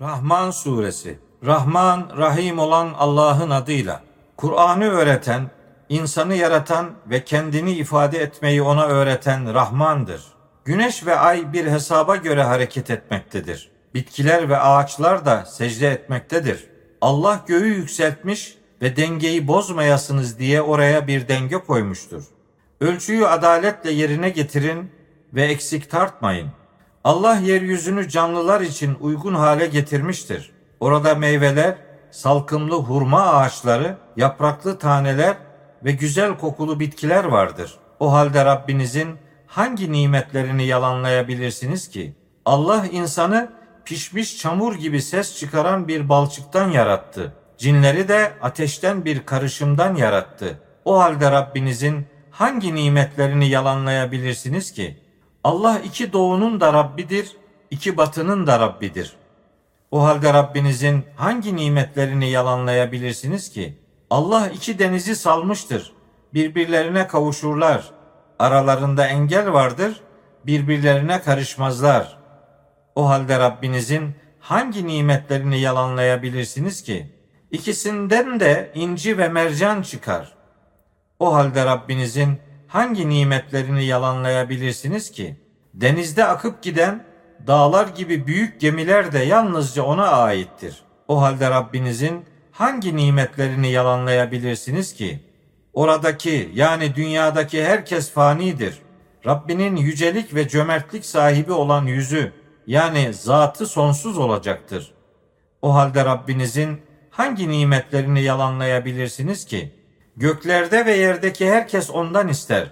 Rahman Suresi Rahman, Rahim olan Allah'ın adıyla. Kur'an'ı öğreten, insanı yaratan ve kendini ifade etmeyi ona öğreten Rahmandır. Güneş ve ay bir hesaba göre hareket etmektedir. Bitkiler ve ağaçlar da secde etmektedir. Allah göğü yükseltmiş ve dengeyi bozmayasınız diye oraya bir denge koymuştur. Ölçüyü adaletle yerine getirin ve eksik tartmayın. Allah yeryüzünü canlılar için uygun hale getirmiştir. Orada meyveler, salkımlı hurma ağaçları, yapraklı taneler ve güzel kokulu bitkiler vardır. O halde Rabbinizin hangi nimetlerini yalanlayabilirsiniz ki? Allah insanı pişmiş çamur gibi ses çıkaran bir balçıktan yarattı. Cinleri de ateşten bir karışımdan yarattı. O halde Rabbinizin hangi nimetlerini yalanlayabilirsiniz ki? Allah iki doğunun da Rabbidir, iki batının da Rabbidir. O halde Rabbinizin hangi nimetlerini yalanlayabilirsiniz ki? Allah iki denizi salmıştır. Birbirlerine kavuşurlar. Aralarında engel vardır. Birbirlerine karışmazlar. O halde Rabbinizin hangi nimetlerini yalanlayabilirsiniz ki? İkisinden de inci ve mercan çıkar. O halde Rabbinizin hangi nimetlerini yalanlayabilirsiniz ki? Denizde akıp giden dağlar gibi büyük gemiler de yalnızca ona aittir. O halde Rabbinizin hangi nimetlerini yalanlayabilirsiniz ki? Oradaki yani dünyadaki herkes fanidir. Rabbinin yücelik ve cömertlik sahibi olan yüzü yani zatı sonsuz olacaktır. O halde Rabbinizin hangi nimetlerini yalanlayabilirsiniz ki? Göklerde ve yerdeki herkes ondan ister.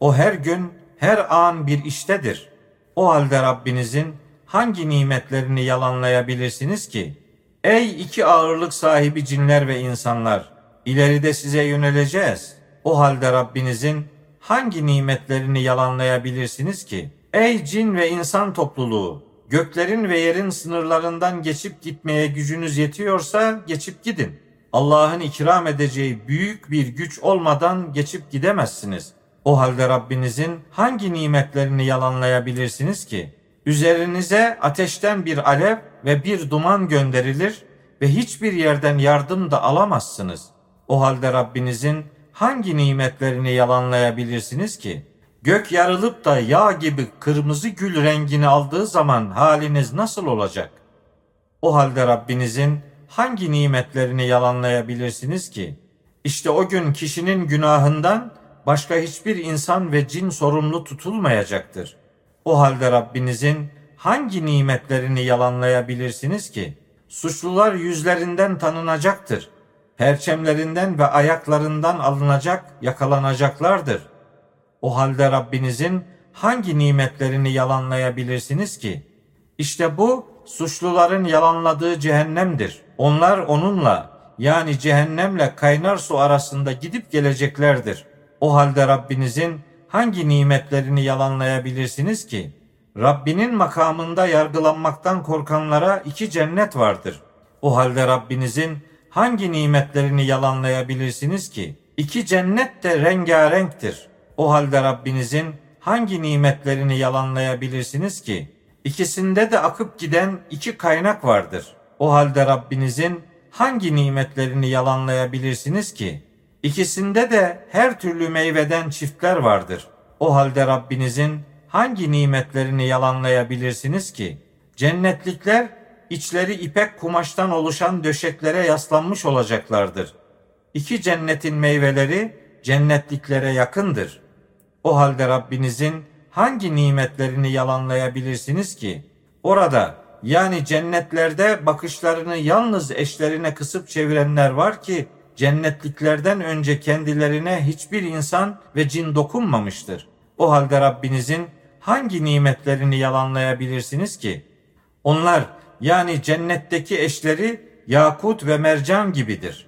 O her gün, her an bir iştedir. O halde Rabbinizin hangi nimetlerini yalanlayabilirsiniz ki? Ey iki ağırlık sahibi cinler ve insanlar! İleride size yöneleceğiz. O halde Rabbinizin hangi nimetlerini yalanlayabilirsiniz ki? Ey cin ve insan topluluğu! Göklerin ve yerin sınırlarından geçip gitmeye gücünüz yetiyorsa geçip gidin. Allah'ın ikram edeceği büyük bir güç olmadan geçip gidemezsiniz. O halde Rabbinizin hangi nimetlerini yalanlayabilirsiniz ki? Üzerinize ateşten bir alev ve bir duman gönderilir ve hiçbir yerden yardım da alamazsınız. O halde Rabbinizin hangi nimetlerini yalanlayabilirsiniz ki? Gök yarılıp da yağ gibi kırmızı gül rengini aldığı zaman haliniz nasıl olacak? O halde Rabbinizin hangi nimetlerini yalanlayabilirsiniz ki? İşte o gün kişinin günahından başka hiçbir insan ve cin sorumlu tutulmayacaktır. O halde Rabbinizin hangi nimetlerini yalanlayabilirsiniz ki? Suçlular yüzlerinden tanınacaktır. Perçemlerinden ve ayaklarından alınacak, yakalanacaklardır. O halde Rabbinizin hangi nimetlerini yalanlayabilirsiniz ki? İşte bu suçluların yalanladığı cehennemdir. Onlar onunla yani cehennemle kaynar su arasında gidip geleceklerdir. O halde Rabbinizin hangi nimetlerini yalanlayabilirsiniz ki? Rabbinin makamında yargılanmaktan korkanlara iki cennet vardır. O halde Rabbinizin hangi nimetlerini yalanlayabilirsiniz ki? İki cennet de rengarenktir. O halde Rabbinizin hangi nimetlerini yalanlayabilirsiniz ki? İkisinde de akıp giden iki kaynak vardır. O halde Rabbinizin hangi nimetlerini yalanlayabilirsiniz ki? İkisinde de her türlü meyveden çiftler vardır. O halde Rabbinizin hangi nimetlerini yalanlayabilirsiniz ki? Cennetlikler içleri ipek kumaştan oluşan döşeklere yaslanmış olacaklardır. İki cennetin meyveleri cennetliklere yakındır. O halde Rabbinizin hangi nimetlerini yalanlayabilirsiniz ki? Orada yani cennetlerde bakışlarını yalnız eşlerine kısıp çevirenler var ki cennetliklerden önce kendilerine hiçbir insan ve cin dokunmamıştır. O halde Rabbinizin hangi nimetlerini yalanlayabilirsiniz ki? Onlar yani cennetteki eşleri yakut ve mercan gibidir.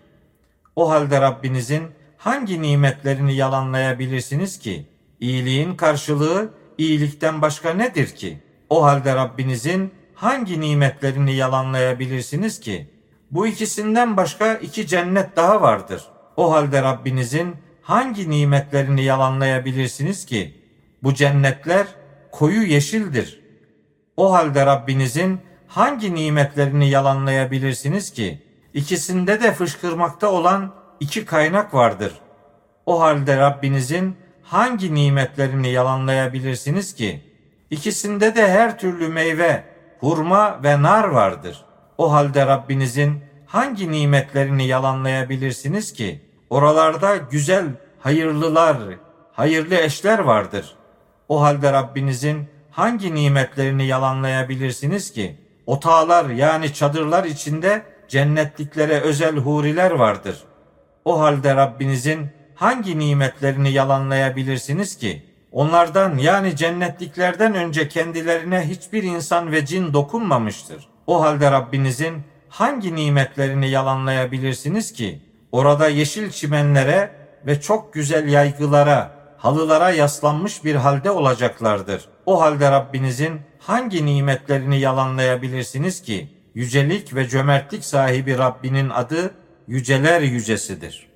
O halde Rabbinizin hangi nimetlerini yalanlayabilirsiniz ki? İyiliğin karşılığı iyilikten başka nedir ki? O halde Rabbinizin hangi nimetlerini yalanlayabilirsiniz ki? Bu ikisinden başka iki cennet daha vardır. O halde Rabbinizin hangi nimetlerini yalanlayabilirsiniz ki? Bu cennetler koyu yeşildir. O halde Rabbinizin hangi nimetlerini yalanlayabilirsiniz ki? İkisinde de fışkırmakta olan iki kaynak vardır. O halde Rabbinizin hangi nimetlerini yalanlayabilirsiniz ki? İkisinde de her türlü meyve, hurma ve nar vardır. O halde Rabbinizin hangi nimetlerini yalanlayabilirsiniz ki? Oralarda güzel, hayırlılar, hayırlı eşler vardır. O halde Rabbinizin hangi nimetlerini yalanlayabilirsiniz ki? Otağlar yani çadırlar içinde cennetliklere özel huriler vardır. O halde Rabbinizin hangi nimetlerini yalanlayabilirsiniz ki? Onlardan yani cennetliklerden önce kendilerine hiçbir insan ve cin dokunmamıştır. O halde Rabbinizin hangi nimetlerini yalanlayabilirsiniz ki? Orada yeşil çimenlere ve çok güzel yaygılara, halılara yaslanmış bir halde olacaklardır. O halde Rabbinizin hangi nimetlerini yalanlayabilirsiniz ki? Yücelik ve cömertlik sahibi Rabbinin adı yüceler yücesidir.''